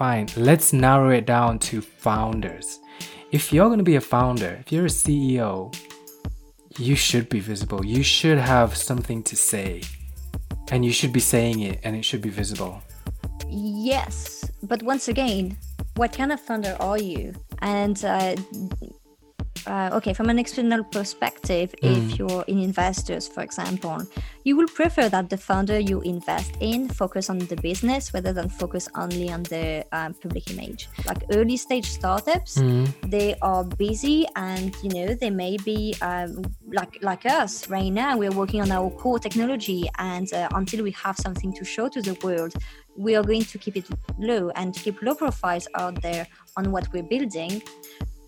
fine. Let's narrow it down to founders. If you're going to be a founder, if you're a CEO, you should be visible. You should have something to say. And you should be saying it and it should be visible. Yes, but once again, what kind of founder are you? And uh, uh, okay, from an external perspective, mm. if you're in investors, for example, you will prefer that the founder you invest in focus on the business rather than focus only on the um, public image. Like early stage startups, mm. they are busy, and you know they may be um, like like us right now. We're working on our core technology, and uh, until we have something to show to the world, we are going to keep it low and keep low profiles out there on what we're building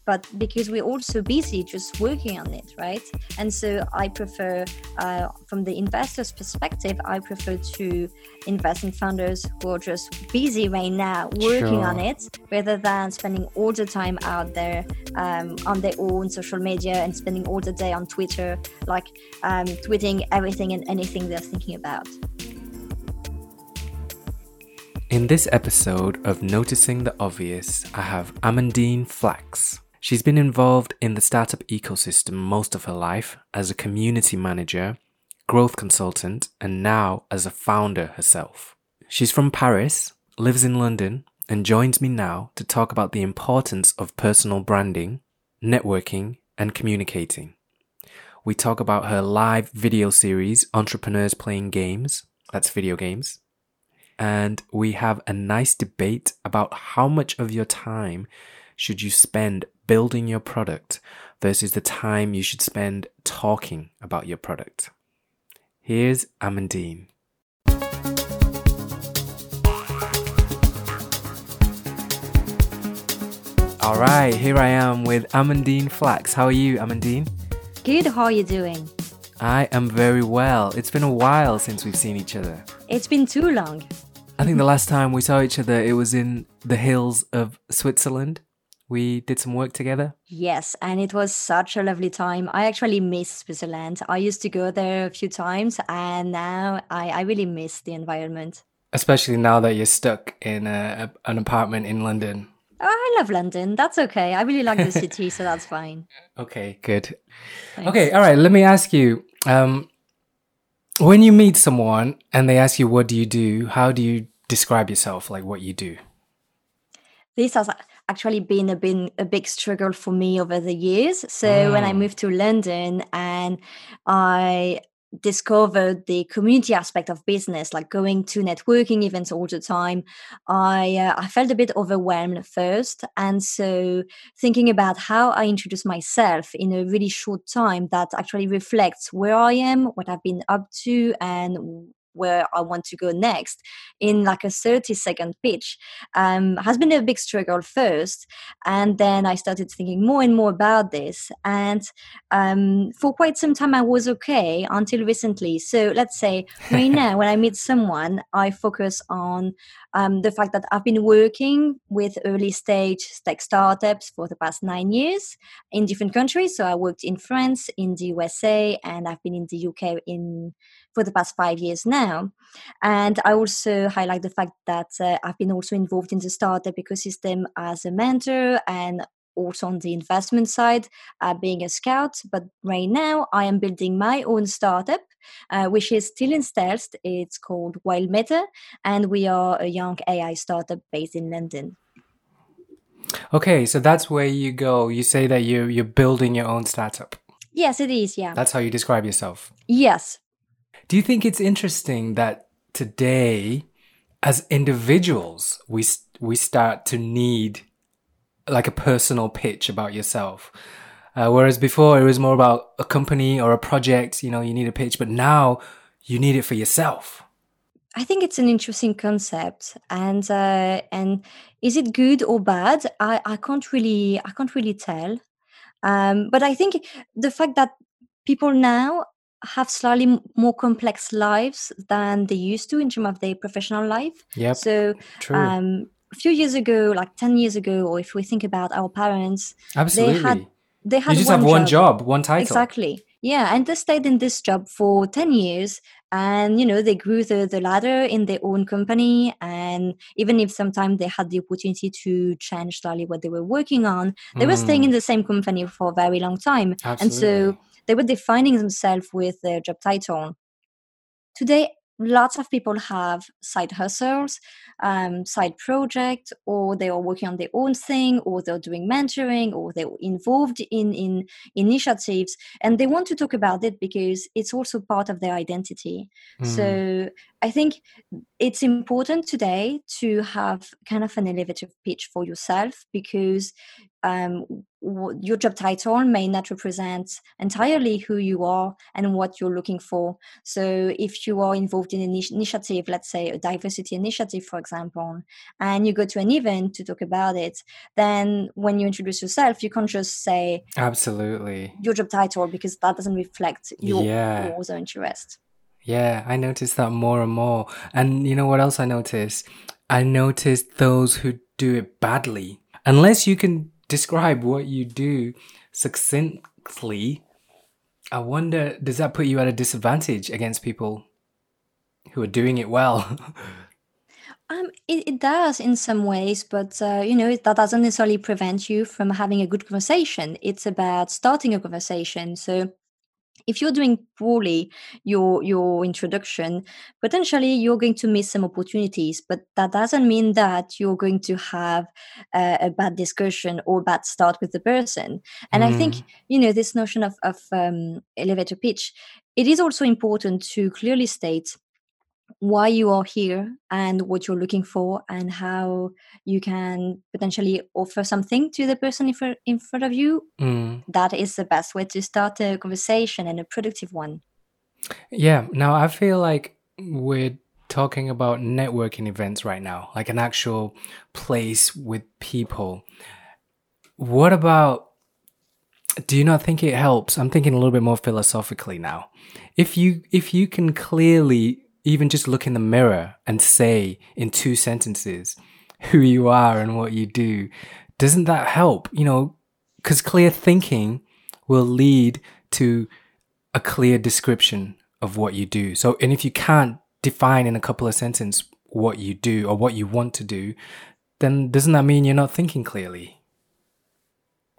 but because we're also busy just working on it right and so i prefer uh, from the investor's perspective i prefer to invest in founders who are just busy right now working sure. on it rather than spending all the time out there um, on their own social media and spending all the day on twitter like um, tweeting everything and anything they're thinking about in this episode of Noticing the Obvious, I have Amandine Flachs. She's been involved in the startup ecosystem most of her life as a community manager, growth consultant, and now as a founder herself. She's from Paris, lives in London, and joins me now to talk about the importance of personal branding, networking, and communicating. We talk about her live video series, Entrepreneurs Playing Games, that's video games. And we have a nice debate about how much of your time should you spend building your product versus the time you should spend talking about your product. Here's Amandine. All right, here I am with Amandine Flachs. How are you, Amandine? Good, how are you doing? I am very well. It's been a while since we've seen each other. It's been too long. I think the last time we saw each other, it was in the hills of Switzerland we did some work together. Yes, and it was such a lovely time. I actually miss Switzerland. I used to go there a few times, and now I, I really miss the environment. Especially now that you're stuck in a, an apartment in London. Oh, I love London. That's okay. I really like the city, so that's fine. Okay, good. Thanks. Okay, all right. Let me ask you. Um, when you meet someone and they ask you, "What do you do?" How do you describe yourself? Like what you do? This has actually been a been a big struggle for me over the years. So when I moved to London and I discovered the community aspect of business like going to networking events all the time i uh, i felt a bit overwhelmed first and so thinking about how i introduce myself in a really short time that actually reflects where i am what i've been up to and where I want to go next in like a 30 second pitch um, has been a big struggle first. And then I started thinking more and more about this. And um, for quite some time, I was okay until recently. So let's say right now, when I meet someone, I focus on um, the fact that I've been working with early stage tech startups for the past nine years in different countries. So I worked in France, in the USA, and I've been in the UK in for the past five years now. And I also highlight the fact that uh, I've been also involved in the startup ecosystem as a mentor and also on the investment side, uh, being a scout. But right now, I am building my own startup, uh, which is still in stealth. It's called Wild Meta, and we are a young AI startup based in London. Okay, so that's where you go. You say that you you're building your own startup. Yes, it is. Yeah. That's how you describe yourself. Yes. Do you think it's interesting that today, as individuals, we we start to need like a personal pitch about yourself. Uh, whereas before it was more about a company or a project, you know, you need a pitch, but now you need it for yourself. I think it's an interesting concept, and uh, and is it good or bad? I, I can't really I can't really tell. Um, but I think the fact that people now have slightly more complex lives than they used to in terms of their professional life. Yeah. So True. Um, a few years ago, like 10 years ago, or if we think about our parents, Absolutely. they had they had you just one have one job. job, one title. Exactly. Yeah, and they stayed in this job for 10 years and you know they grew the, the ladder in their own company and even if sometimes they had the opportunity to change slightly what they were working on they mm. were staying in mm. the same company for a very long time Absolutely. and so they were defining themselves with their job title today lots of people have side hustles um, side projects or they are working on their own thing or they're doing mentoring or they're involved in in initiatives and they want to talk about it because it's also part of their identity mm. so i think it's important today to have kind of an elevator pitch for yourself because um, your job title may not represent entirely who you are and what you're looking for. So, if you are involved in an initiative, let's say a diversity initiative, for example, and you go to an event to talk about it, then when you introduce yourself, you can't just say absolutely your job title because that doesn't reflect your yeah. goals or interest. Yeah, I noticed that more and more. And you know what else I noticed? I noticed those who do it badly. Unless you can describe what you do succinctly, I wonder does that put you at a disadvantage against people who are doing it well? um, it, it does in some ways, but uh, you know that doesn't necessarily prevent you from having a good conversation. It's about starting a conversation. So if you're doing poorly your your introduction potentially you're going to miss some opportunities but that doesn't mean that you're going to have a, a bad discussion or bad start with the person and mm. i think mm. you know this notion of, of um, elevator pitch it is also important to clearly state why you are here and what you're looking for and how you can potentially offer something to the person in, fr- in front of you mm. that is the best way to start a conversation and a productive one. Yeah now i feel like we're talking about networking events right now like an actual place with people. What about do you not think it helps? I'm thinking a little bit more philosophically now. If you if you can clearly even just look in the mirror and say in two sentences who you are and what you do, doesn't that help? You know, because clear thinking will lead to a clear description of what you do. So, and if you can't define in a couple of sentences what you do or what you want to do, then doesn't that mean you're not thinking clearly?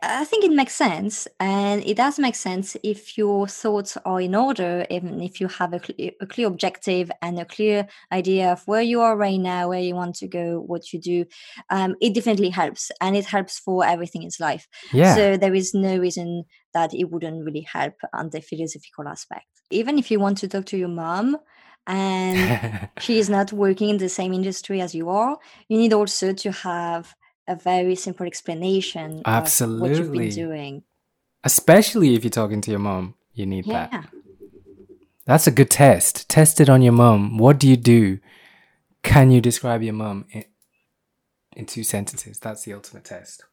I think it makes sense, and it does make sense if your thoughts are in order, even if you have a, cl- a, clear objective and a clear idea of where you are right now, where you want to go, what you do. Um, it definitely helps, and it helps for everything in life. Yeah. So there is no reason that it wouldn't really help on the philosophical aspect. Even if you want to talk to your mom, and she is not working in the same industry as you are, you need also to have a very simple explanation Absolutely. what you've been doing. Especially if you're talking to your mom, you need yeah. that. That's a good test. Test it on your mom. What do you do? Can you describe your mom in, in two sentences? That's the ultimate test.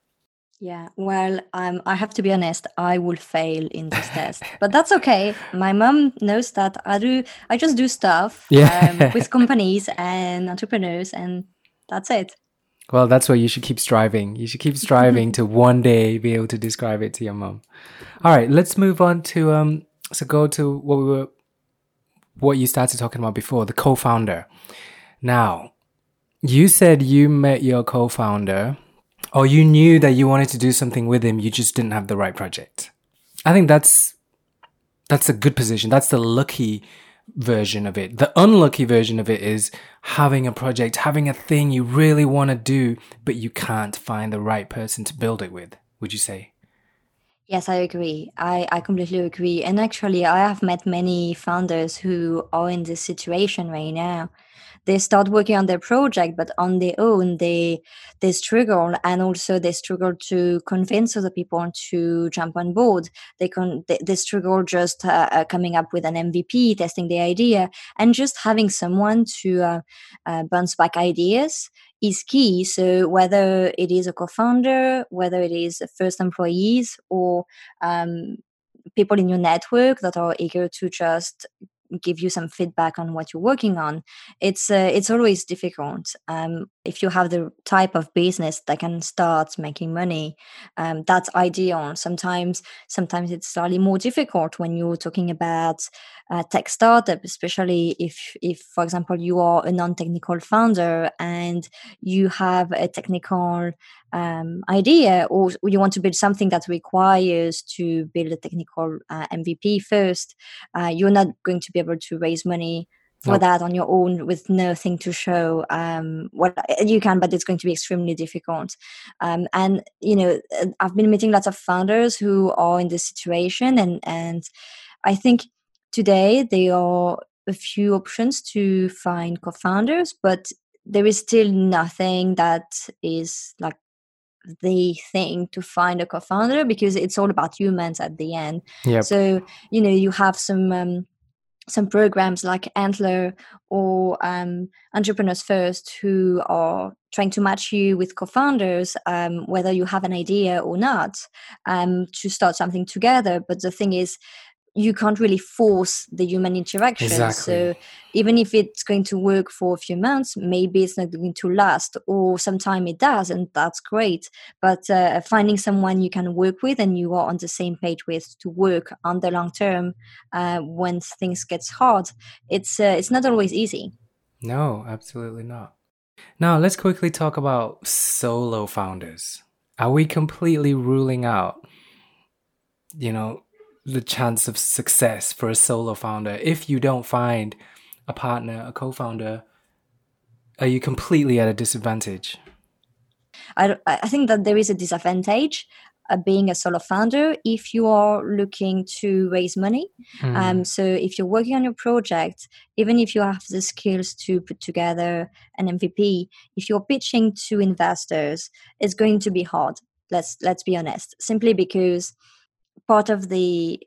Yeah, well, um, I have to be honest. I will fail in this test, but that's okay. My mom knows that I do. I just do stuff yeah. um, with companies and entrepreneurs, and that's it. Well, that's why you should keep striving. You should keep striving to one day be able to describe it to your mom. All right, let's move on to um. So go to what we were, what you started talking about before, the co-founder. Now, you said you met your co-founder, or you knew that you wanted to do something with him. You just didn't have the right project. I think that's that's a good position. That's the lucky version of it. The unlucky version of it is having a project, having a thing you really want to do, but you can't find the right person to build it with, would you say? Yes, I agree. I, I completely agree. And actually, I have met many founders who are in this situation right now they start working on their project but on their own they they struggle and also they struggle to convince other people to jump on board they can they, they struggle just uh, uh coming up with an mvp testing the idea and just having someone to uh, uh, bounce back ideas is key. So whether it is a co-founder, whether it is first employees or um, people in your network that are eager to just give you some feedback on what you're working on it's uh, it's always difficult. Um, if you have the type of business that can start making money um, that's ideal. Sometimes sometimes it's slightly more difficult when you're talking about a tech startup especially if if for example you are a non-technical founder and you have a technical um, idea or you want to build something that requires to build a technical uh, mvp first uh, you're not going to be able to raise money nope. that on your own with nothing to show um what you can but it's going to be extremely difficult um and you know uh, i've been meeting lots of founders who are in this situation and and i think today there are a few options to find co-founders but there is still nothing that is like the thing to find a co-founder because it's all about humans at the end yep. so you know you have some um, some programs like antler or um, entrepreneurs first who are trying to match you with co-founders um, whether you have an idea or not um, to start something together. But the thing is you can't really force the human interaction. Exactly. So even if it's going to work for a few months, maybe it's not going to last, or sometime it does, and that's great. But uh, finding someone you can work with and you are on the same page with to work on the long term uh, when things gets hard, it's uh, it's not always easy. No, absolutely not. Now let's quickly talk about solo founders. Are we completely ruling out, you know, the chance of success for a solo founder if you don't find a partner, a co-founder? Are you completely at a disadvantage? I, I think that there is a disadvantage uh, being a solo founder if you are looking to raise money. Mm. Um, so if you're working on your project, even if you have the skills to put together an MVP, if you're pitching to investors, it's going to be hard. Let's let's be honest. Simply because part of the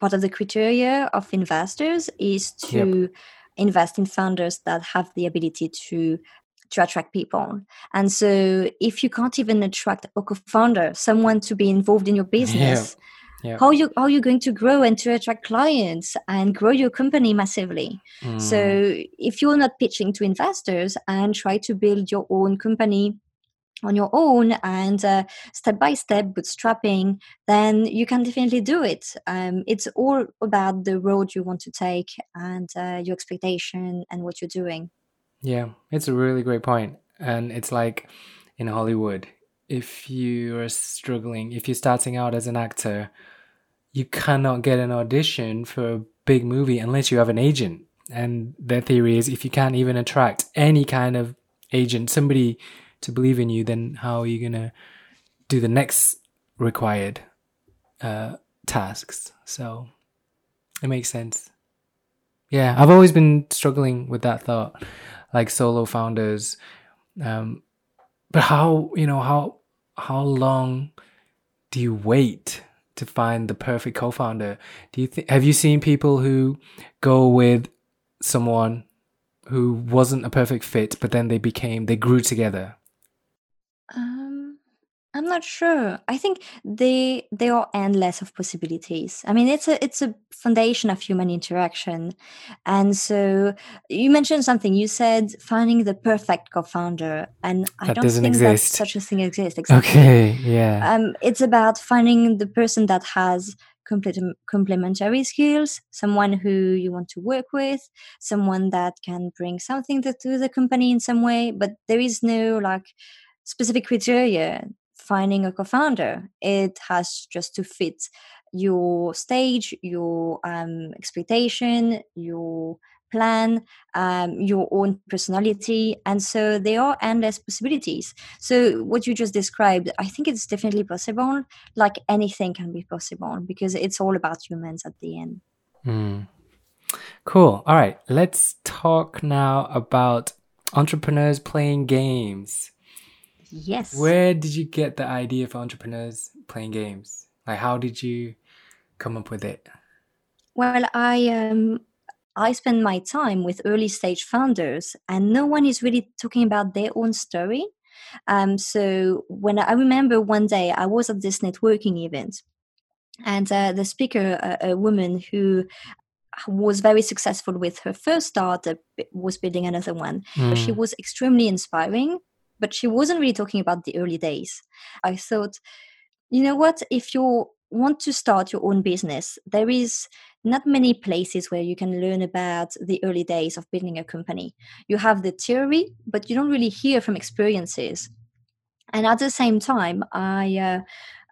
part of the criteria of investors is to yep. invest in founders that have the ability to to attract people. And so if you can't even attract a co-founder, someone to be involved in your business, yeah. Yeah. how you how are you going to grow and to attract clients and grow your company massively? Mm. So if you're not pitching to investors and try to build your own company on your own and uh, step by step bootstrapping then you can definitely do it. Um, it's all about the road you want to take and uh, your expectation and what you're doing. Yeah it's a really great point and it's like in hollywood if you are struggling if you're starting out as an actor you cannot get an audition for a big movie unless you have an agent. And their theory is if you can't even attract any kind of agent somebody to believe in you, then how are you gonna do the next required uh, tasks? So it makes sense. Yeah, I've always been struggling with that thought, like solo founders. Um, but how you know how how long do you wait to find the perfect co-founder? Do you think have you seen people who go with someone who wasn't a perfect fit, but then they became they grew together um, I'm not sure. I think they they are endless of possibilities. I mean, it's a it's a foundation of human interaction, and so you mentioned something. You said finding the perfect co-founder, and I don't think exist. that such a thing exists. Exactly. Okay, yeah. Um, it's about finding the person that has complementary skills, someone who you want to work with, someone that can bring something to the company in some way. But there is no like specific criteria finding a co-founder it has just to fit your stage your um, expectation your plan um, your own personality and so there are endless possibilities. So what you just described i think it's definitely possible like anything can be possible because it's all about humans at the end. Mm. cool. All right let's talk now about entrepreneurs playing games Yes. Where did you get the idea for entrepreneurs playing games? Like, how did you come up with it? Well, I um, I spend my time with early stage founders, and no one is really talking about their own story. Um, so when I remember one day I was at this networking event, and uh, the speaker, a, a woman who was very successful with her first startup, was building another one. Mm. She was extremely inspiring, but she wasn't really talking about the early days. I thought, you know what, if you want to start your own business, there is not many places where you can learn about the early days of building a company. You have the theory, but you don't really hear from experiences. And at the same time, I uh,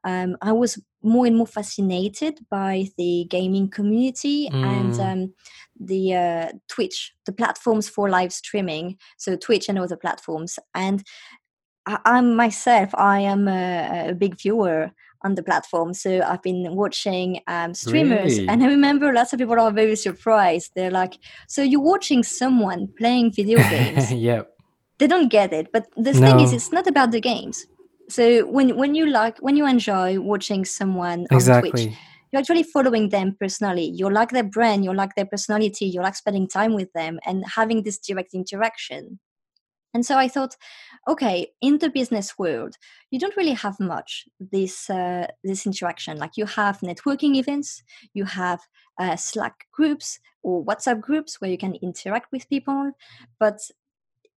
um, I was more and more fascinated by the gaming community mm. and um, the uh, Twitch, the platforms for live streaming. So Twitch and other platforms. And I, I myself, I am a, a, big viewer on the platform. So I've been watching um, streamers, really? and I remember lots of people are very surprised. They're like, "So you're watching someone playing video games?" yep. They don't get it, but the no. thing is, it's not about the games so when when you like when you enjoy watching someone exactly. on Twitch, you're actually following them personally. You like their brand, you like their personality, you like spending time with them and having this direct interaction. And so I thought, okay, in the business world, you don't really have much this uh, this interaction. Like you have networking events, you have uh, Slack groups or WhatsApp groups where you can interact with people, but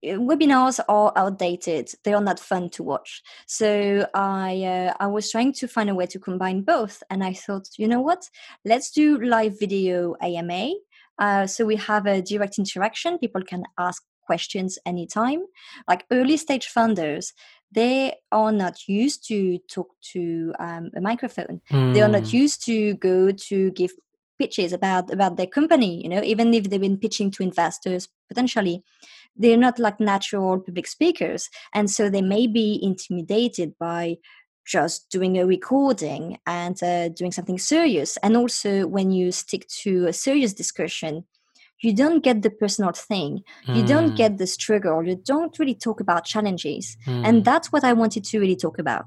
webinars are outdated. They are not fun to watch. So i uh, i was trying to find a way to combine both and i thought you know what? Let's do live video ama uh, so we have a direct interaction. People can ask questions anytime. Like early stage funders they are not used to talk to um, a microphone. Mm. they are not hmm. used to go to give pitches about about their company you know even if they've been pitching to investors potentially they're not like natural public speakers and so they may be intimidated by just doing a recording and uh, doing something serious and also when you stick to a serious discussion you don't get the personal thing mm. you don't hmm. get the struggle you don't really talk about challenges mm. and that's what i wanted to really talk about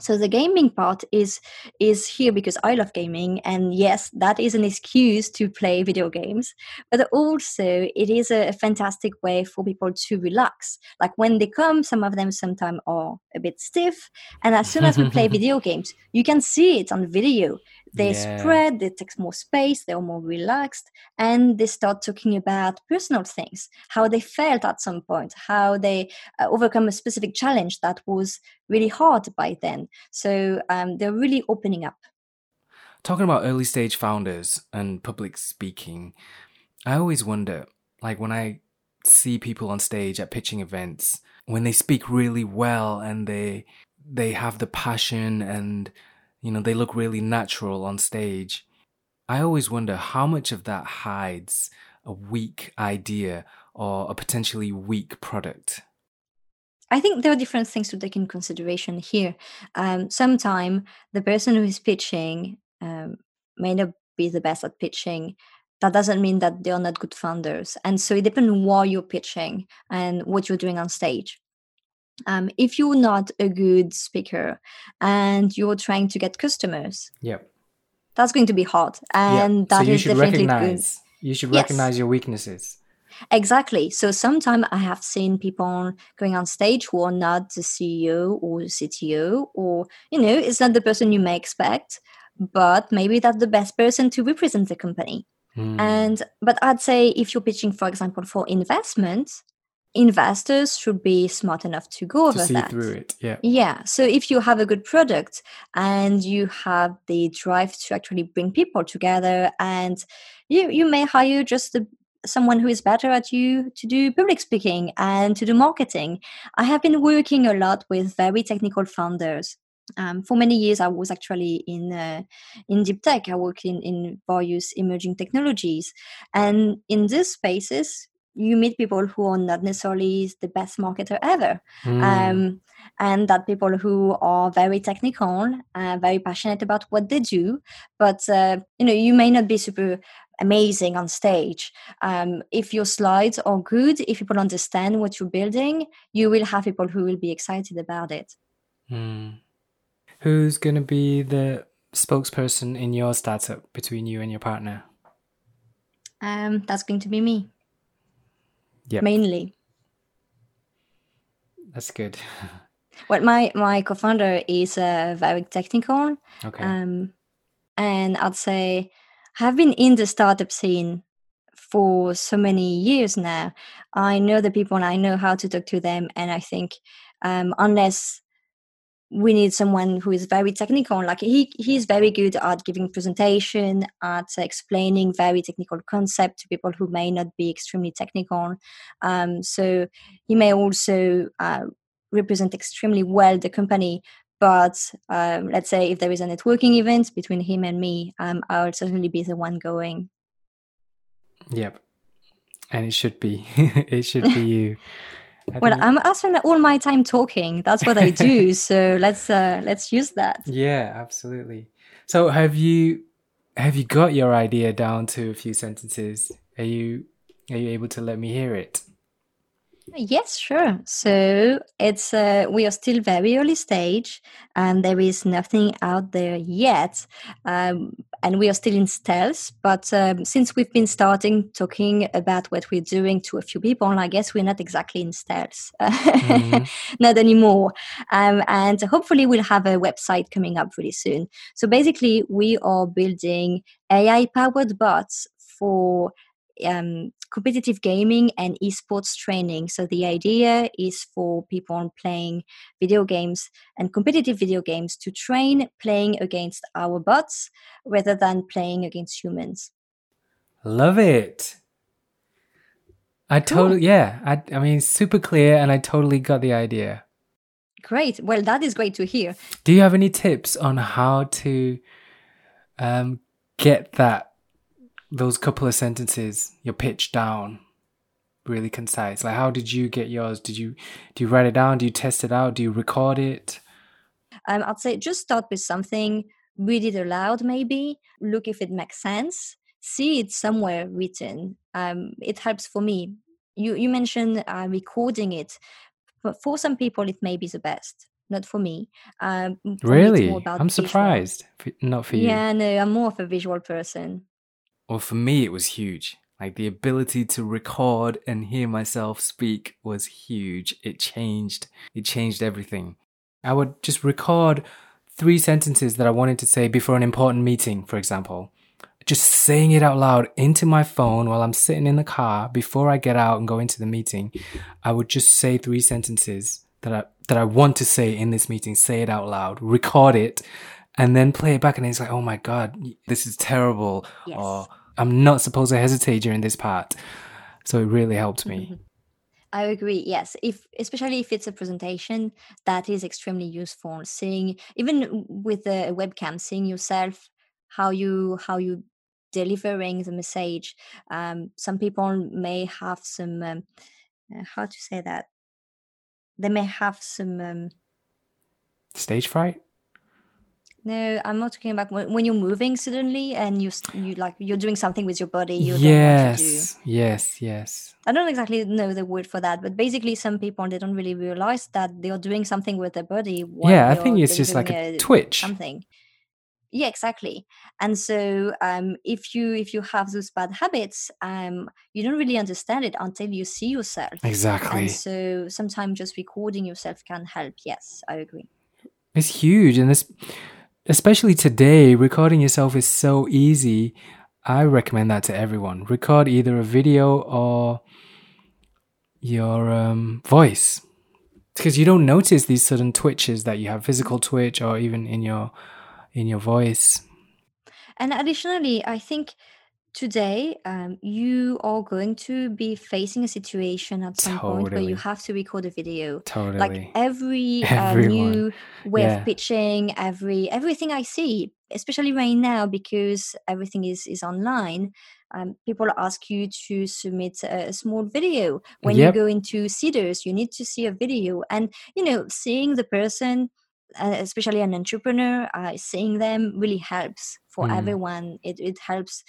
so the gaming part is is here because i love gaming and yes that is an excuse to play video games but also it is a, a fantastic way for people to relax. Like when they come some of them sometimes are a bit stiff and as soon as we play video games you can see it on video they yeah. spread they take more space they're more relaxed and they start talking about personal things how they felt at some point how they uh, overcome a specific challenge that was really hard by then so um, they're really opening up talking about early stage founders and public speaking i always wonder like when i see people on stage at pitching events when they speak really well and they they have the passion and you know, they look really natural on stage. I always wonder how much of that hides a weak idea or a potentially weak product. I think there are different things to take in consideration here. Um, Sometimes the person who is pitching um, may not be the best at pitching. That doesn't mean that they are not good founders. And so it depends on what you're pitching and what you're doing on stage um, if you're not a good speaker and you're trying to get customers yeah that's going to be hard and yeah. that so is definitely recognize, good. you should recognize your weaknesses exactly so sometimes i have seen people going on stage who are not the ceo or the cto or you know it's not the person you may expect but maybe that's the best person to represent the company mm. and but i'd say if you're pitching for example for investment investors should be smart enough to go over to see that. through it. Yeah. Yeah. So if you have a good product and you have the drive to actually bring people together, and you you may hire just a, someone who is better at you to do public speaking and to do marketing. I have been working a lot with very technical founders. Um, for many years, I was actually in uh, in deep tech. I worked in in various emerging technologies, and in these spaces, you meet people who are not necessarily the best marketer ever. Mm. um, and that people who are very technical uh, very passionate about what they do but uh, you know you may not be super amazing on stage. Um, if your slides are good if people understand what you're building you will have people who will be excited about it. Mm. who's going to be the spokesperson in your startup between you and your partner? Um, that's going to be me yep. mainly. That's good. well, my my co-founder is uh, very technical. Okay. Um, and I'd say I've been in the startup scene for so many years now. I know the people and I know how to talk to them. And I think um, unless we need someone who is very technical like he he's very good at giving presentation at explaining very technical concept to people who may not be extremely technical. Um, so he may also uh, represent extremely well the company but um, let's say if there is a networking event between him and me um, i'll certainly be the one going. Yep. And it should be it should be you well, I'm spend all my time talking. That's what I do. so let's uh, let's use that. Yeah, absolutely. So have you have you got your idea down to a few sentences? Are you are you able to let me hear it? Yes, sure. So it's uh, we are still very early stage, and there is nothing out there yet, um, and we are still in stealth. But um, since we've been starting talking about what we're doing to a few people, I guess we're not exactly in stealth, mm-hmm. not anymore. Um, and hopefully, we'll have a website coming up really soon. So basically, we are building AI-powered bots for um, competitive gaming and esports training. So the idea is for people playing video games and competitive video games to train playing against our bots rather than playing against humans. Love it. I totally cool. yeah. I I mean super clear and I totally got the idea. Great. Well, that is great to hear. Do you have any tips on how to um, get that those couple of sentences, your pitch down, really concise. Like, how did you get yours? Did you do you write it down? Do you test it out? Do you record it? Um, I'd say just start with something, read it aloud, maybe look if it makes sense, see it somewhere written. Um, it helps for me. You you mentioned uh, recording it, but for some people it may be the best. Not for me. Um, for really, me I'm surprised. Not for you. Yeah, no, I'm more of a visual person well, for me, it was huge. Like the ability to record and hear myself speak was huge. It changed. It changed everything. I would just record three sentences that I wanted to say before an important meeting, for example. Just saying it out loud into my phone while I'm sitting in the car before I get out and go into the meeting. I would just say three sentences that I that I want to say in this meeting, say it out loud, record it, and then play it back and it's like, oh my god, this is terrible. Yes. Or I'm not supposed to hesitate during this part. So it really helped me. Mm-hmm. I agree. Yes, if especially if it's a presentation, that is extremely useful. Seeing even with a webcam, seeing yourself how you how you delivering the message. Um, some people may have some um, uh, how to say that they may have some um, stage fright. No, I'm not talking about when you're moving suddenly and you you like you're doing something with your body. You yes, yes, yes. I don't exactly know the word for that, but basically, some people they don't really realize that they are doing something with their body. Yeah, I think it's just like a, a twitch. Something. Yeah, exactly. And so, um, if you if you have those bad habits, um, you don't really understand it until you see yourself. Exactly. And so, sometimes just recording yourself can help. Yes, I agree. It's huge, and this especially today, recording yourself is so easy. I recommend that to everyone. Record either a video or your um, voice because you don't notice these sudden twitches that you have physical twitch or even in your in your voice and additionally i think today um, you are going to be facing a situation at some totally. point where you have to record a video totally like every uh, new way yeah. of pitching every everything i see especially right now because everything is is online um, people ask you to submit a, a small video when yep. you go into Seedrs you need to see a video and you know seeing the person uh, especially an entrepreneur uh, seeing them really helps for mm. everyone it, it helps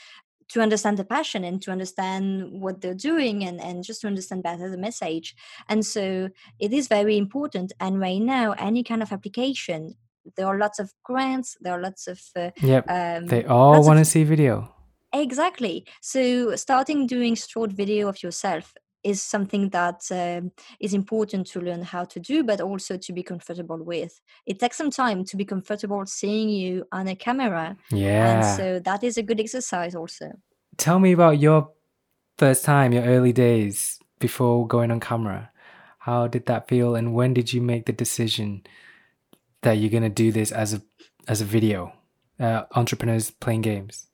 to understand the passion and to understand what they're doing and, and just to understand better the message. And so it is very important. And right now, any kind of application, there are lots of grants, there are lots of. Uh, yep. Um, they all want to see video. Exactly. So starting doing short video of yourself is something that um, is important to learn how to do, but also to be comfortable with. It takes some time to be comfortable seeing you on a camera. Yeah. And so that is a good exercise also. Tell me about your first time, your early days before going on camera. How did that feel and when did you make the decision that you're going to do this as a as a video? Uh, entrepreneurs playing games.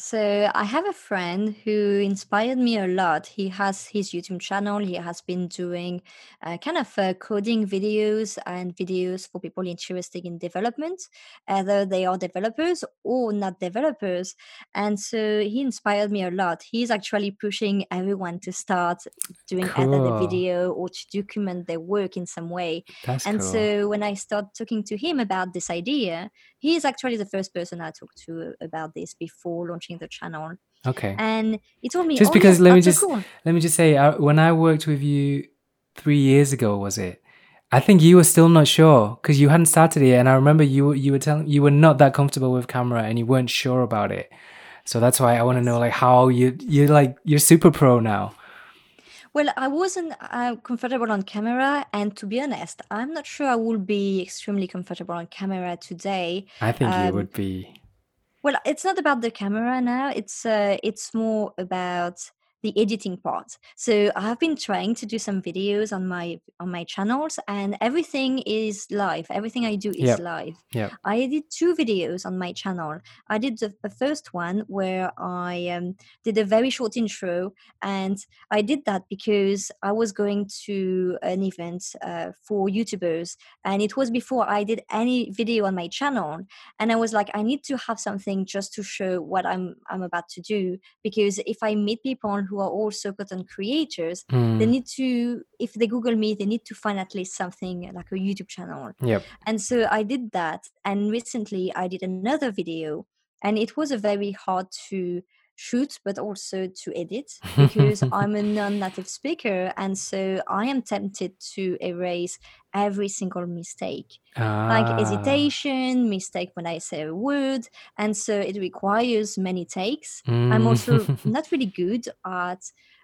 So I have a friend who inspired me a lot. He has his YouTube channel. He has been doing uh, kind of uh, coding videos and videos for people interested in development, either they are developers or not developers. And so he inspired me a lot. He's actually pushing everyone to start doing either the video or to document their work in some way. That's And cool. so when I start talking to him about this idea, he is actually the first person I talked to about this before launching the channel. okay. And he told me, Just "Oh, because yes, let me just cool." let me just say uh, when I worked with you 3 years ago was it? I think you were still not sure because you hadn't started it and I remember you were- you were telling you were not that comfortable with camera and you weren't sure about it. So that's why I want to know like how you you're like you're super pro now. Well, I wasn't uh, comfortable on camera, and to be honest, I'm not sure I will be extremely comfortable on camera today. I think you Um, would be Well, it's not about the camera now. It's uh, it's more about the editing part. So I have been trying to do some videos on my on my channels, and everything is live. Everything I do is Yep. live. Yep. I did two videos on my channel. I did the, the first one where I um, did a very short intro, and I did that because I was going to an event uh, for YouTubers, and it was before I did any video on my channel and i was like i need to have something just to show what i'm i'm about to do because if i meet people who are also content creators they Mm, need to if they google me they need to find at least something like a youtube channel Yep. and so i did that and recently i did another video and it was a very hard to shoot but also to edit because i'm a non-native speaker and so i am tempted to erase every single mistake like Ah, hesitation, mistake when I say a word, and so it requires many takes. I'm also mm. not really good at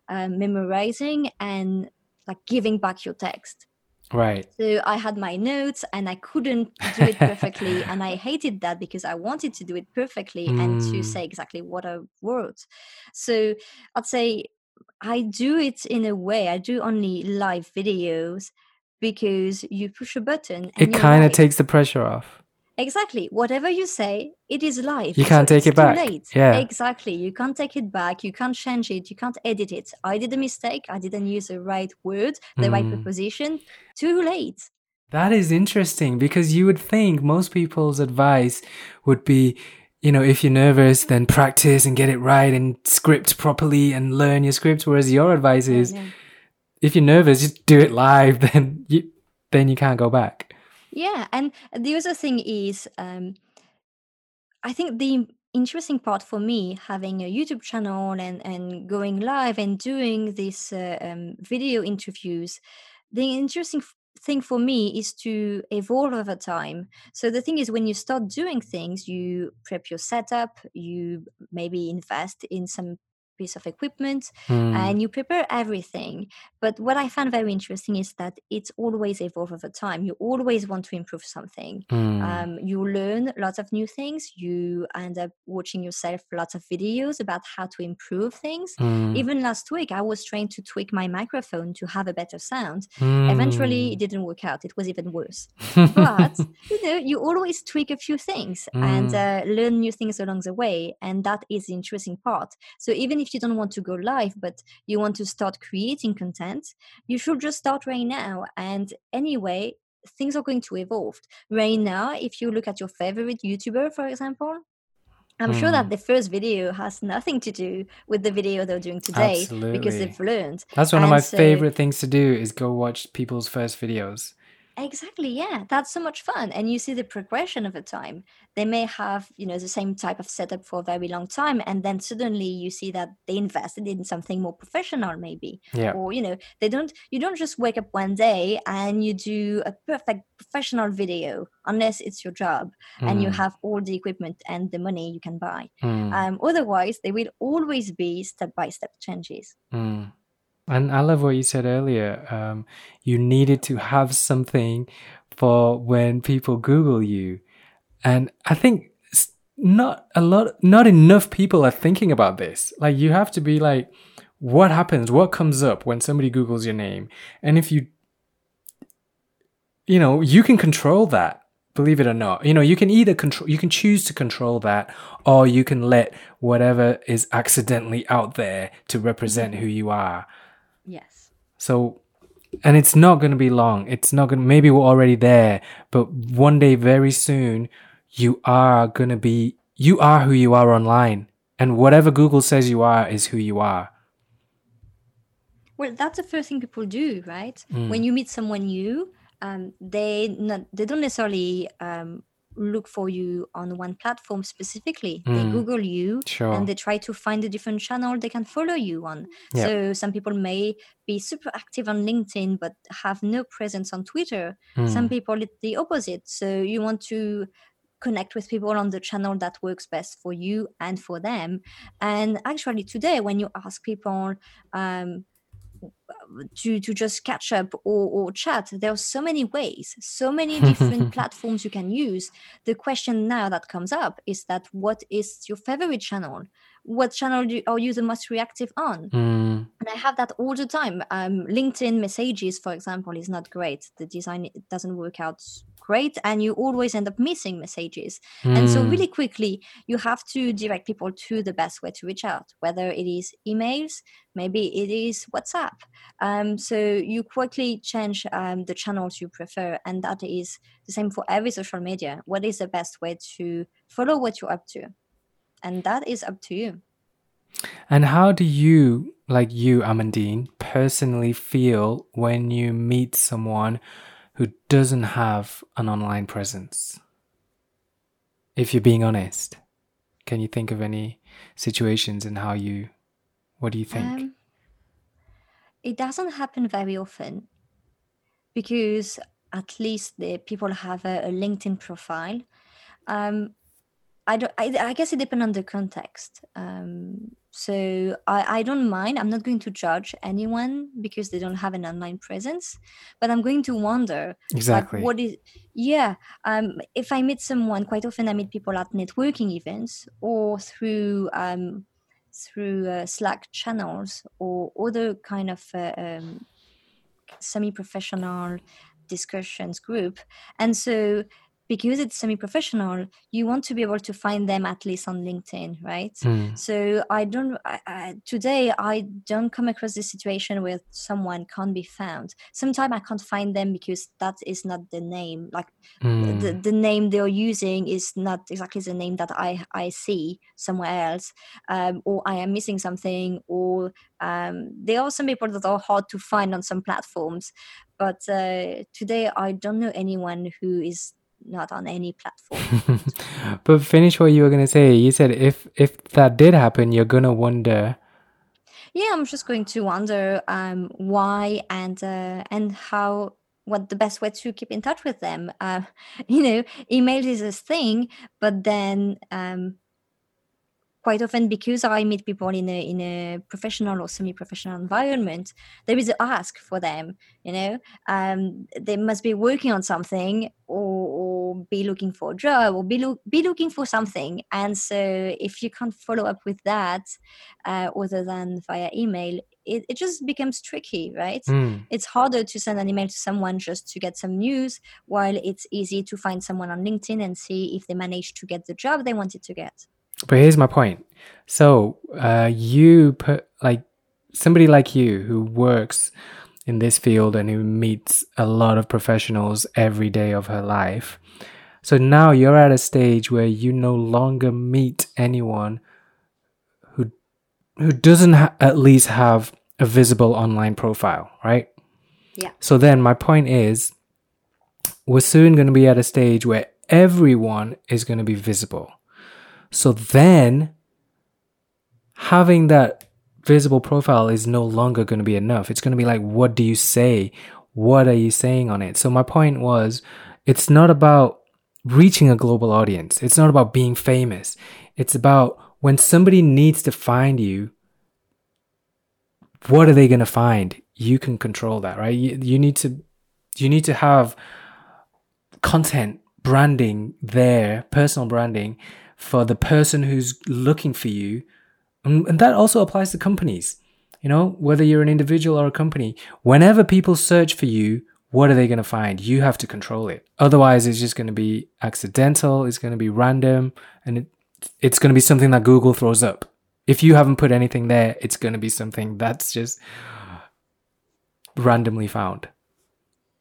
uh, memorizing and like giving back your text. Right. So I had my notes and I couldn't do it perfectly, and I hated that because I wanted to do it perfectly and to Mm. say exactly what I wrote. So I'd say I do it in a way. I do only live videos because you push a button and It kind of takes the pressure off. Exactly. Whatever you say, it is live. You can't take it's it too back. late. Yeah. Exactly. You can't take it back. You can't change it. You can't edit it. I did a mistake. I didn't use the right word, the right Mm. preposition. Too late. That is interesting because you would think most people's advice would be, you know, if you're nervous, then practice and get it right and script properly and learn your script. Whereas your advice is, yeah. if you're nervous, just do it live. Then you, then you can't go back. Yeah, and the other thing is, um, I think the interesting part for me having a YouTube channel and and going live and doing these uh, um, video interviews, the interesting thing for me is to evolve over time. So the thing is, when you start doing things, you prep your setup, you maybe invest in some piece of equipment Mm, and you prepare everything. But what i found very interesting is that it's always evolve over time. You always want to improve something. Mm, um, you learn lots of new things. You end up watching yourself lots of videos about how to improve things. Mm, even last week i was trying to tweak my microphone to have a better sound. Eventually it mm. didn't work out. It was even worse. But you know you always tweak a few things and Mm. uh, learn new things along the way and that is the interesting part. So even if you don't want to go live but you want to start creating content you should just start right now and anyway things are going to evolve right now if you look at your favorite youtuber for example I'm sure that Mm. the first video has nothing to do with the video they're doing today because they've learned. That's one of my so- favorite things to do is go watch people's first videos. Exactly, yeah. That's so much fun. And you see the progression over time. They may have, you know, the same type of setup for a very long time. And then suddenly you see that they invested in something more professional, maybe. Yeah. Or, you know, they don't you don't just wake up one day and you do a perfect professional video unless it's your job and you Mm, have all the equipment and the money you can buy. mm, Um, otherwise, there will always be step by step changes. mm. And I love what you said earlier. Um, you needed to have something for when people Google you. And I think not a lot, not enough people are thinking about this. Like, you have to be like, what happens? What comes up when somebody Googles your name? And if you, you know, you can control that believe it or not you know you can either control you can choose to control that or you can let whatever is accidentally out there to represent who you are yes. So and it's not going to be long. It's not going to maybe we're already there but one day very soon you are going to be you are who you are online. And whatever google says you are is who you are. Well that's the first thing people do right? Mm. when you meet someone new um, they not they don't necessarily um, look for you on one platform specifically. Mm. They Google you sure. and they try to find a different channel they can follow you on. Yep. So some people may be super active on LinkedIn but have no presence on Twitter. Mm. Some people it's the opposite. So you want to connect with people on the channel that works best for you and for them. And actually today when you ask people um, to to just catch up or, or chat. There are so many ways so many different platforms you can use. The question now that comes up is that what is your favorite channel? What channel do, are you the most reactive on? Mm. and i have that all the time. Um, linkedin messages for example is not great. The design doesn't work out great and you always end up missing messages mm. and so hmm. really quickly you have to direct people to the best way to reach out whether it is emails maybe it is whatsapp um, so you quickly change um, the channels you prefer and that is the same for every social media what is the best way to follow what you're up to and that is up to you and how do you like you amandine personally feel when you meet someone who doesn't have an online presence? If you're being honest, can you think of any situations and how you, what do you think? Um, it doesn't happen very often because at least the people have a, a LinkedIn profile. Um, I don't. I, I, guess it depends on the context. Um, so I, I don't mind. I'm not going to judge anyone because they don't have an online presence, but I'm going to wonder exactly like, what is. Yeah. Um. If I meet someone, quite often I meet people at networking events or through um, through uh, Slack channels or other kind of uh, um, semi-professional discussions group, and so because it's semi-professional you want to be able to find them at least on linkedin right mm. so i don't I, I, today i don't come across this situation where someone can't be found sometimes i can't find them because that is not the name like mm. the, the name they're using is not exactly the name that i i see somewhere else um, or i am missing something or um, there are some people that are hard to find on some platforms but uh, today i don't know anyone who is not on any platform. but finish what you were gonna say. You said if if that did happen, you're gonna wonder. Yeah, I'm just going to wonder um, why and uh, and how what the best way to keep in touch with them. Uh, you know, email is a thing, but then um, quite often because I meet people in a in a professional or semi-professional environment, there is a ask for them. You know, um, they must be working on something or, or be looking for a job or be lo- be looking for something. And so, if you can't follow up with that, uh, other than via email, it, it just becomes tricky, right? Mm. It's harder to send an email to someone just to get some news, while it's easy to find someone on LinkedIn and see if they managed to get the job they wanted to get. But here's my point. So, uh, you put like somebody like you who works in this field and who meets a lot of professionals every day of her life. So now you're at a stage where you no longer meet anyone who who doesn't ha- at least have a visible online profile, right? Yeah. So then my point is we're soon going to be at a stage where everyone is going to be visible. So then having that visible profile is no longer going to be enough. It's going to be like, what do you say? What are you saying on it? So my point was, it's not about reaching a global audience. It's not about being famous. It's about when somebody needs to find you, what are they going to find? You can control that, right? You, you need to you need to have content branding there, personal branding for the person who's looking for you. And, and that also applies to companies. You know, whether you're an individual or a company, whenever people search for you, what are they going to find? You have to control it. Otherwise, it's just going to be accidental, it's going to be random, and it, it's going to be something that Google throws up. If you haven't put anything there, it's going to be something that's just randomly found.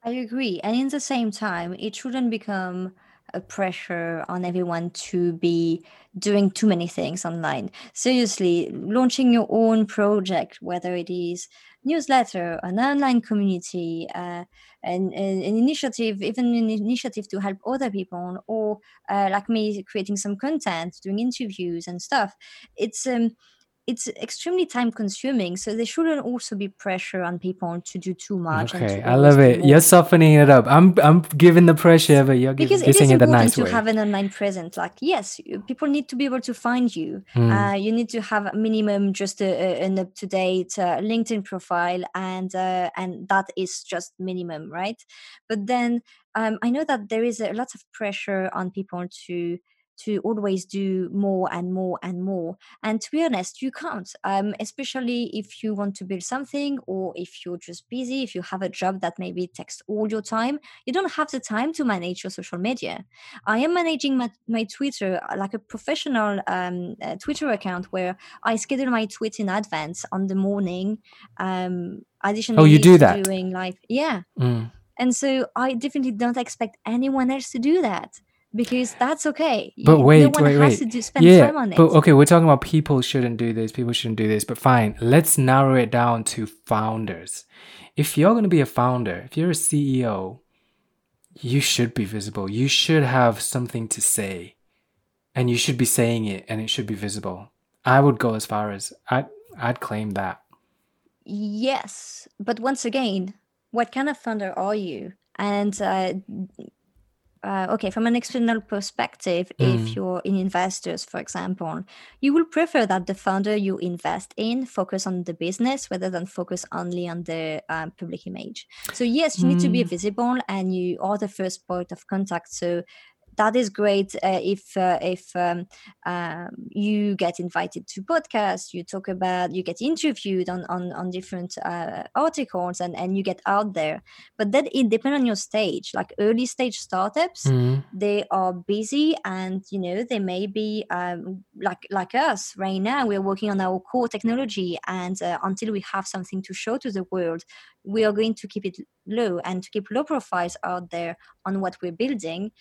I agree. And in the same time, it shouldn't become a pressure on everyone to be doing too many things online. Seriously, launching your own project, whether it is newsletter, an online community, uh, an, an, initiative, even an initiative to help other people, or uh, like me, creating some content, doing interviews and stuff. It's um, it's extremely time consuming so there shouldn't also be pressure on people to do too much okay i love it. You're softening it up. I'm i'm giving the pressure but you're because giving, it is important nice to way. have an online presence. Like yes people need to be able to find you. Mm. uh, you need to have a minimum just a, a, an up-to-date uh, linkedin profile and uh, and that is just minimum right? But then um, i know that there is a lot of pressure on people to to always do more and more and more. And to be honest, you can't, um, especially if you want to build something or if you're just busy, if you have a job that maybe takes all your time, you don't have the time to manage your social media. I am managing my, my Twitter uh, like a professional um, uh, Twitter account where I schedule my tweets in advance on the morning. Um, additionally, oh, you do that? Doing live, yeah. Mm. And so I definitely don't expect anyone else to do that because that's okay. But wait, no wait, wait. to spend yeah, time on it. But okay, we're talking about people shouldn't do this, people shouldn't do this. But fine, let's narrow it down to founders. If you're going to be a founder, if you're a CEO, you should be visible. You should have something to say, and you should be saying it, and it should be visible. I would go as far as I I'd claim that. Yes, but once again, what kind of founder are you? And uh, uh, okay, from an external perspective, mm. if you're in investors, for example, you will prefer that the founder you invest in focus on the business rather than focus only on the um, public image. So yes, you mm. need to be mm. visible, and you are the first point of contact. So that is great uh, if uh, if um, um, you get invited to podcasts you talk about you get interviewed on on, on different uh, articles and and you get out there. But that it depends on your stage. Like early stage startups mm-hmm. they are busy and you know they may be um, like like us right now we're working on our core technology and uh, until we have something to show to the world we are going to keep it low and to keep low profiles out there on what we're building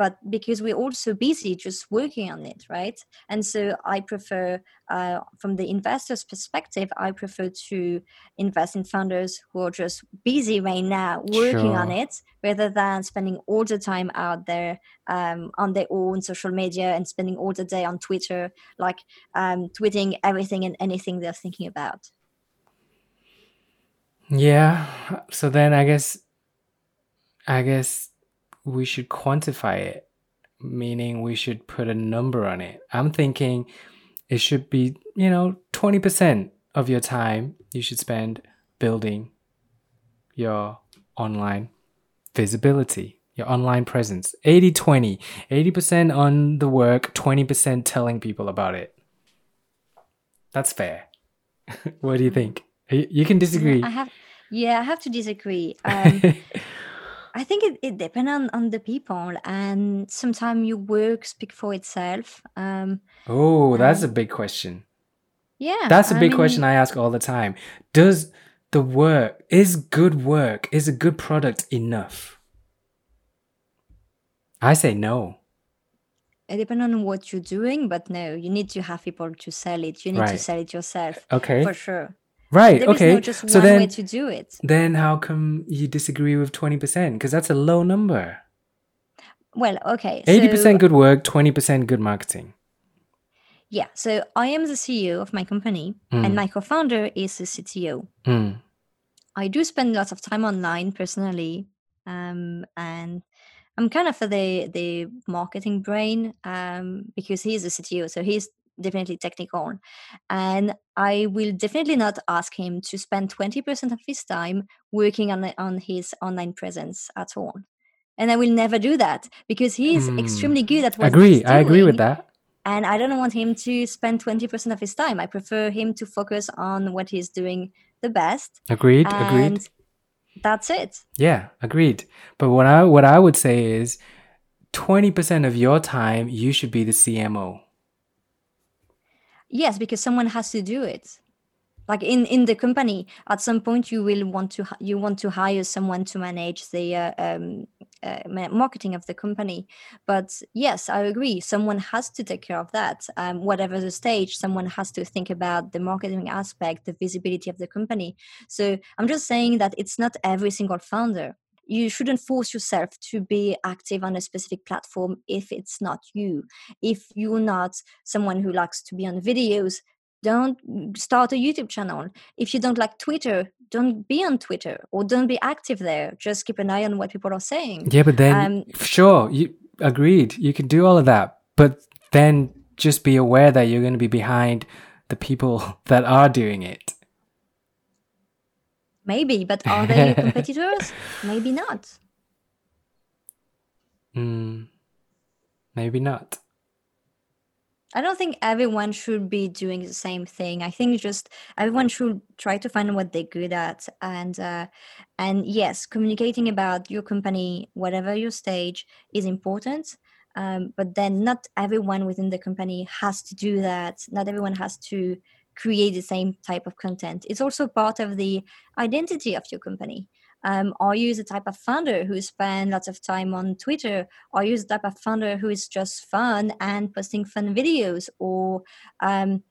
but because we're also busy just working on it right? And so i prefer uh, from the investor's perspective i prefer to invest in founders who are just busy right now working sure. on it rather than spending all the time out there um, on their own social media and spending all the day on twitter like um, tweeting everything and anything they're thinking about. Yeah. So then i guess i guess we should quantify it, meaning we should put a number on it. I'm thinking it should be, you know, 20% of your time you should spend building your online visibility, your online presence. 80 20, 80% on the work, 20% telling people about it. That's fair. what do you think? You can disagree. I have, yeah, I have to disagree. Um, I think it, it depends on, on the people, and sometimes your work speak for itself. Um, oh, that's a big question. Yeah, that's a big I mean, question I ask all the time. Does the work is good work is a good product enough? I say no. It depends on what you're doing, but no, you need to have people to sell it. You need right. to sell it yourself. Okay, for sure. Right. There okay. No just so one then, way to do it. Then how come you disagree with twenty percent? Because that's a low number. Well, okay. Eighty so, percent good work, twenty percent good marketing. Yeah. So I am the CEO of my company, mm. and my co-founder is the CTO. Mm. I do spend lots of time online personally, um, and I'm kind of the the marketing brain um, because he's the CTO, so he's definitely technical. And I will definitely not ask him to spend 20% of his time working on, on his online presence at all. And I will never do that because he's mm. extremely good at what agree. I agree with that. And I don't want him to spend 20% of his time. I prefer him to focus on what he's doing the best. Agreed. agreed. That's it. Yeah, agreed. But what I what I would say is 20% of your time you should be the CMO. Yes, because someone has to do it. Like in in the company, at some point you will want to you want to hire someone to manage the uh, um, uh, marketing of the company. But yes, I agree. Someone has to take care of that. Um, whatever the stage, someone has to think about the marketing aspect, the visibility of the company. So I'm just saying that it's not every single founder you shouldn't force yourself to be active on a specific platform if it's not you. If you're not someone who likes to be on videos don't start a youtube channel. If you don't like twitter don't be on twitter or don't be active there. Just keep an eye on what people are saying. Yeah but then um, sure you agreed you can do all of that but then just be aware that you're going to be behind the people that are doing it Maybe, but are they competitors? Maybe not. Mm, maybe not. I don't think everyone should be doing the same thing. I think just everyone should try to find what they're good at, and uh, and yes, communicating about your company, whatever your stage, is important. Um, but then not everyone within the company has to do that. Not everyone has to create the same type of content. It's also part of the identity of your company. Um, are you the type of founder who spend lots of time on Twitter? Are you the type of founder who is just fun and posting fun videos? Or, um,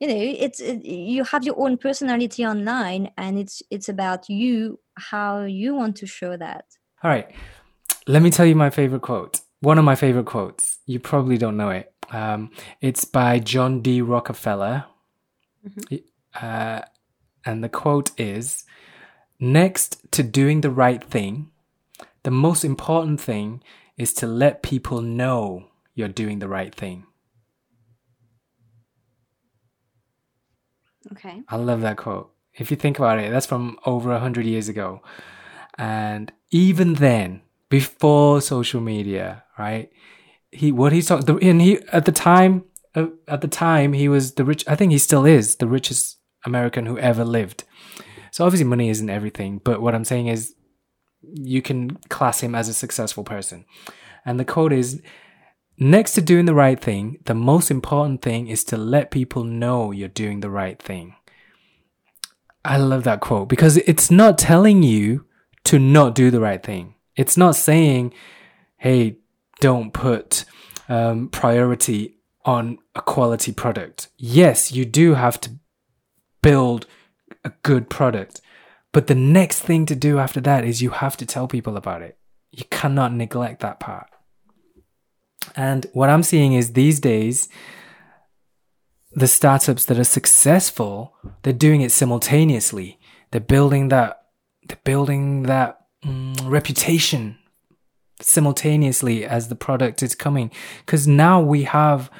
you know, it's it, you have your own personality online, and it's it's about you how you want to show that. All right, let me tell you my favorite quote. One of my favorite quotes. You probably don't know it. Um, it's by John D. Rockefeller, Mm-hmm. Uh, and the quote is Next to doing the right thing, the most important thing is to let people know you're doing the right thing. Okay. I love that quote. If you think about it, that's from over a hundred years ago. And even then, before social media, right? He what he's talking and he at the time uh, at the time he was the rich. I think he still is the richest American who ever lived. So obviously money isn't everything, but what I'm saying is you can class him as a successful person. And the quote is next to doing the right thing, the most important thing is to let people know you're doing the right thing. I love that quote because it's not telling you to not do the right thing. It's not saying, hey, don't put um, priority on a quality product. Yes, you do have to build a good product. But the next thing to do after that is you have to tell people about it. You cannot neglect that part. And what I'm seeing is these days, the startups that are successful, they're doing it simultaneously. They're building that, they're building that mm, reputation simultaneously as the product is coming. Because now we have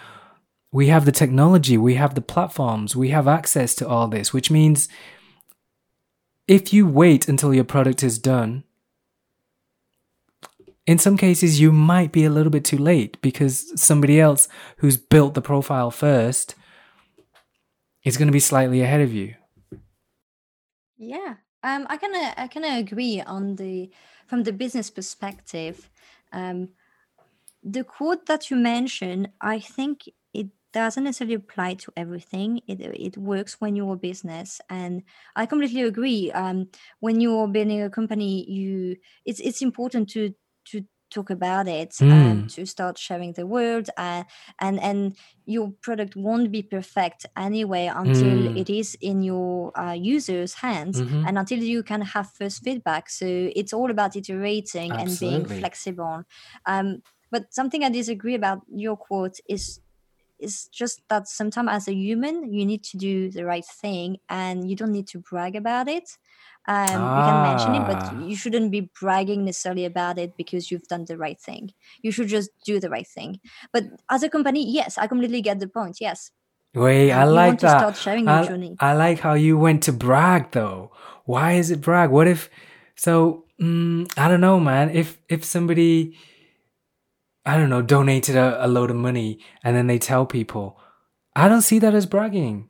we have the technology, we have the platforms, we have access to all this, which means if you wait until your product is done, in some cases you might be a little bit too late because somebody else who's built the profile first is going to be slightly ahead of you. Yeah, um, I can I can agree on the from the business perspective. Um, the quote that you mentioned, I think doesn't necessarily apply to everything. It it works when you're a business, and I completely agree. Um, when you're building a company, you it's it's important to to talk about it mm. and to start sharing the word uh, and and your product won't be perfect anyway until mm. it is in your uh, users hands mm-hmm. and until you can have first feedback so it's all about iterating Absolutely. and being flexible um, but something i disagree about your quote is it's just that sometimes as a human you need to do the right thing and you don't need to brag about it um, ah. you can mention it but ah. you shouldn't be bragging necessarily about it because you've done the right thing you should just do the right thing but as a company yes i completely get the point yes Wait, I like that. I, I, like how you went to brag though. Why is it brag? What if? So mm, I don't know, man. If if somebody, I don't know, donated a, a load of money and then they tell people, I don't see that as bragging.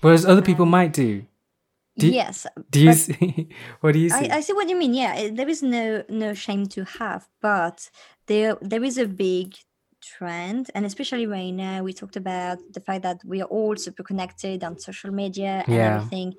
Whereas other people um, might do. do yes. Do you see? what do you see? I, I see what you mean. Yeah, there is no no shame to have, but there there is a big trend and especially right now we talked about the fact that we are all super connected on social media and yeah. everything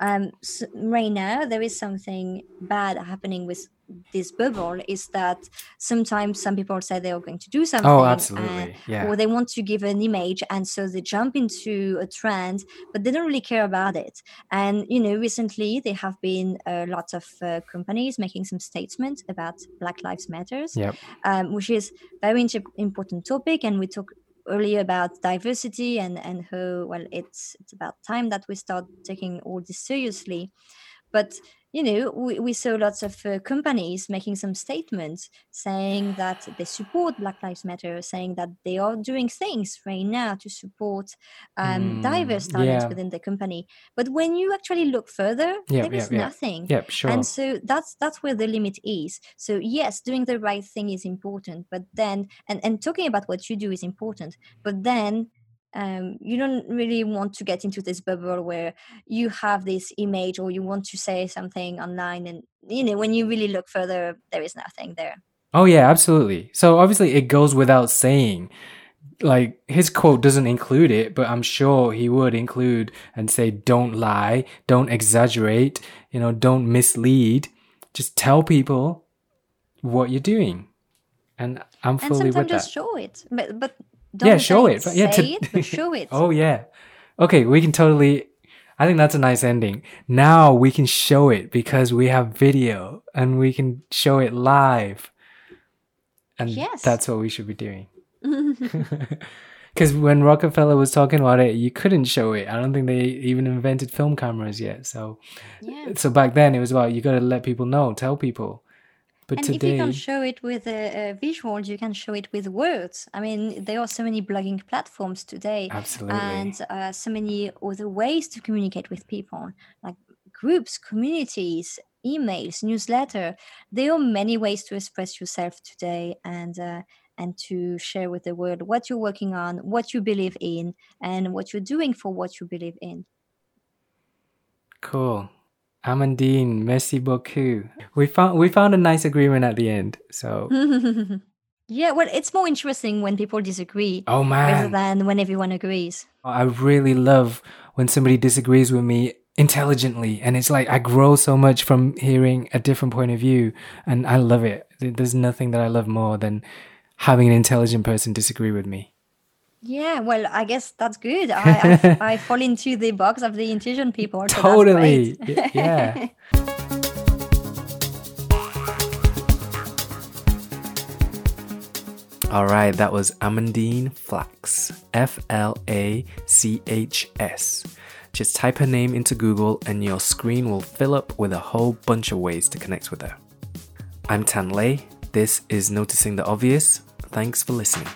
um so right now there is something bad happening with this bubble is that sometimes some people say they are going to do something oh absolutely. And, yeah. or they want to give an image and so they jump into a trend but they don't really care about it. And you know recently there have been a lot of uh, companies making some statements about black lives matters yep. um, which is very important topic and we talk earlier about diversity and and how well it's it's about time that we start taking all this seriously. But you know, we, we saw lots of uh, companies making some statements saying that they support Black Lives Matter, saying that they are doing things right now to support um, mm, diverse talents yeah. within the company. But when you actually look further, there is nothing. Yeah, sure. And so that's that's where the limit is. So yes, doing the right thing is important, but then and and talking about what you do is important, but then um, you don't really want to get into this bubble where you have this image or you want to say something online and you know when you really look further there is nothing there. Oh yeah absolutely. So obviously it goes without saying. Like his quote doesn't include it but i'm sure he would include and say don't lie don't exaggerate you know don't mislead. Just tell people what you're doing. And i'm fully and sometimes just that. show it. But but don't yeah, show it. Say yeah, to... it, but show it. oh yeah. Okay, we can totally. I think that's a nice ending. Now we can show it because we have video and we can show it live. And yes. that's what we should be doing. Because when Rockefeller was talking about it, you couldn't show it. I don't think they even invented film cameras yet. So, yeah. so back then it was about you got to let people know, tell people. But and today, if you can show it with uh, visuals, you can show it with words. I mean, there are so many blogging platforms today, absolutely, and uh, so many other ways to communicate with people, like groups, communities, emails, newsletter. There are many ways to express yourself today, and uh, and to share with the world what you're working on, what you believe in, and what you're doing for what you believe in. Cool. Amandine, merci beaucoup. We found we found a nice agreement at the end. So Yeah, well, it's more interesting when people disagree. Oh man. Rather than when everyone agrees. I really love when somebody disagrees with me intelligently and it's like I grow so much from hearing a different point of view and I love it. There's nothing that I love more than having an intelligent person disagree with me. Yeah, well, I guess that's good. I, I, I fall into the box of the intelligent people. So totally. yeah. All right, that was Amandine Flachs, F L A C H S. Just type her name into Google and your screen will fill up with a whole bunch of ways to connect with her. I'm Tan Lei. This is Noticing the Obvious. Thanks for listening.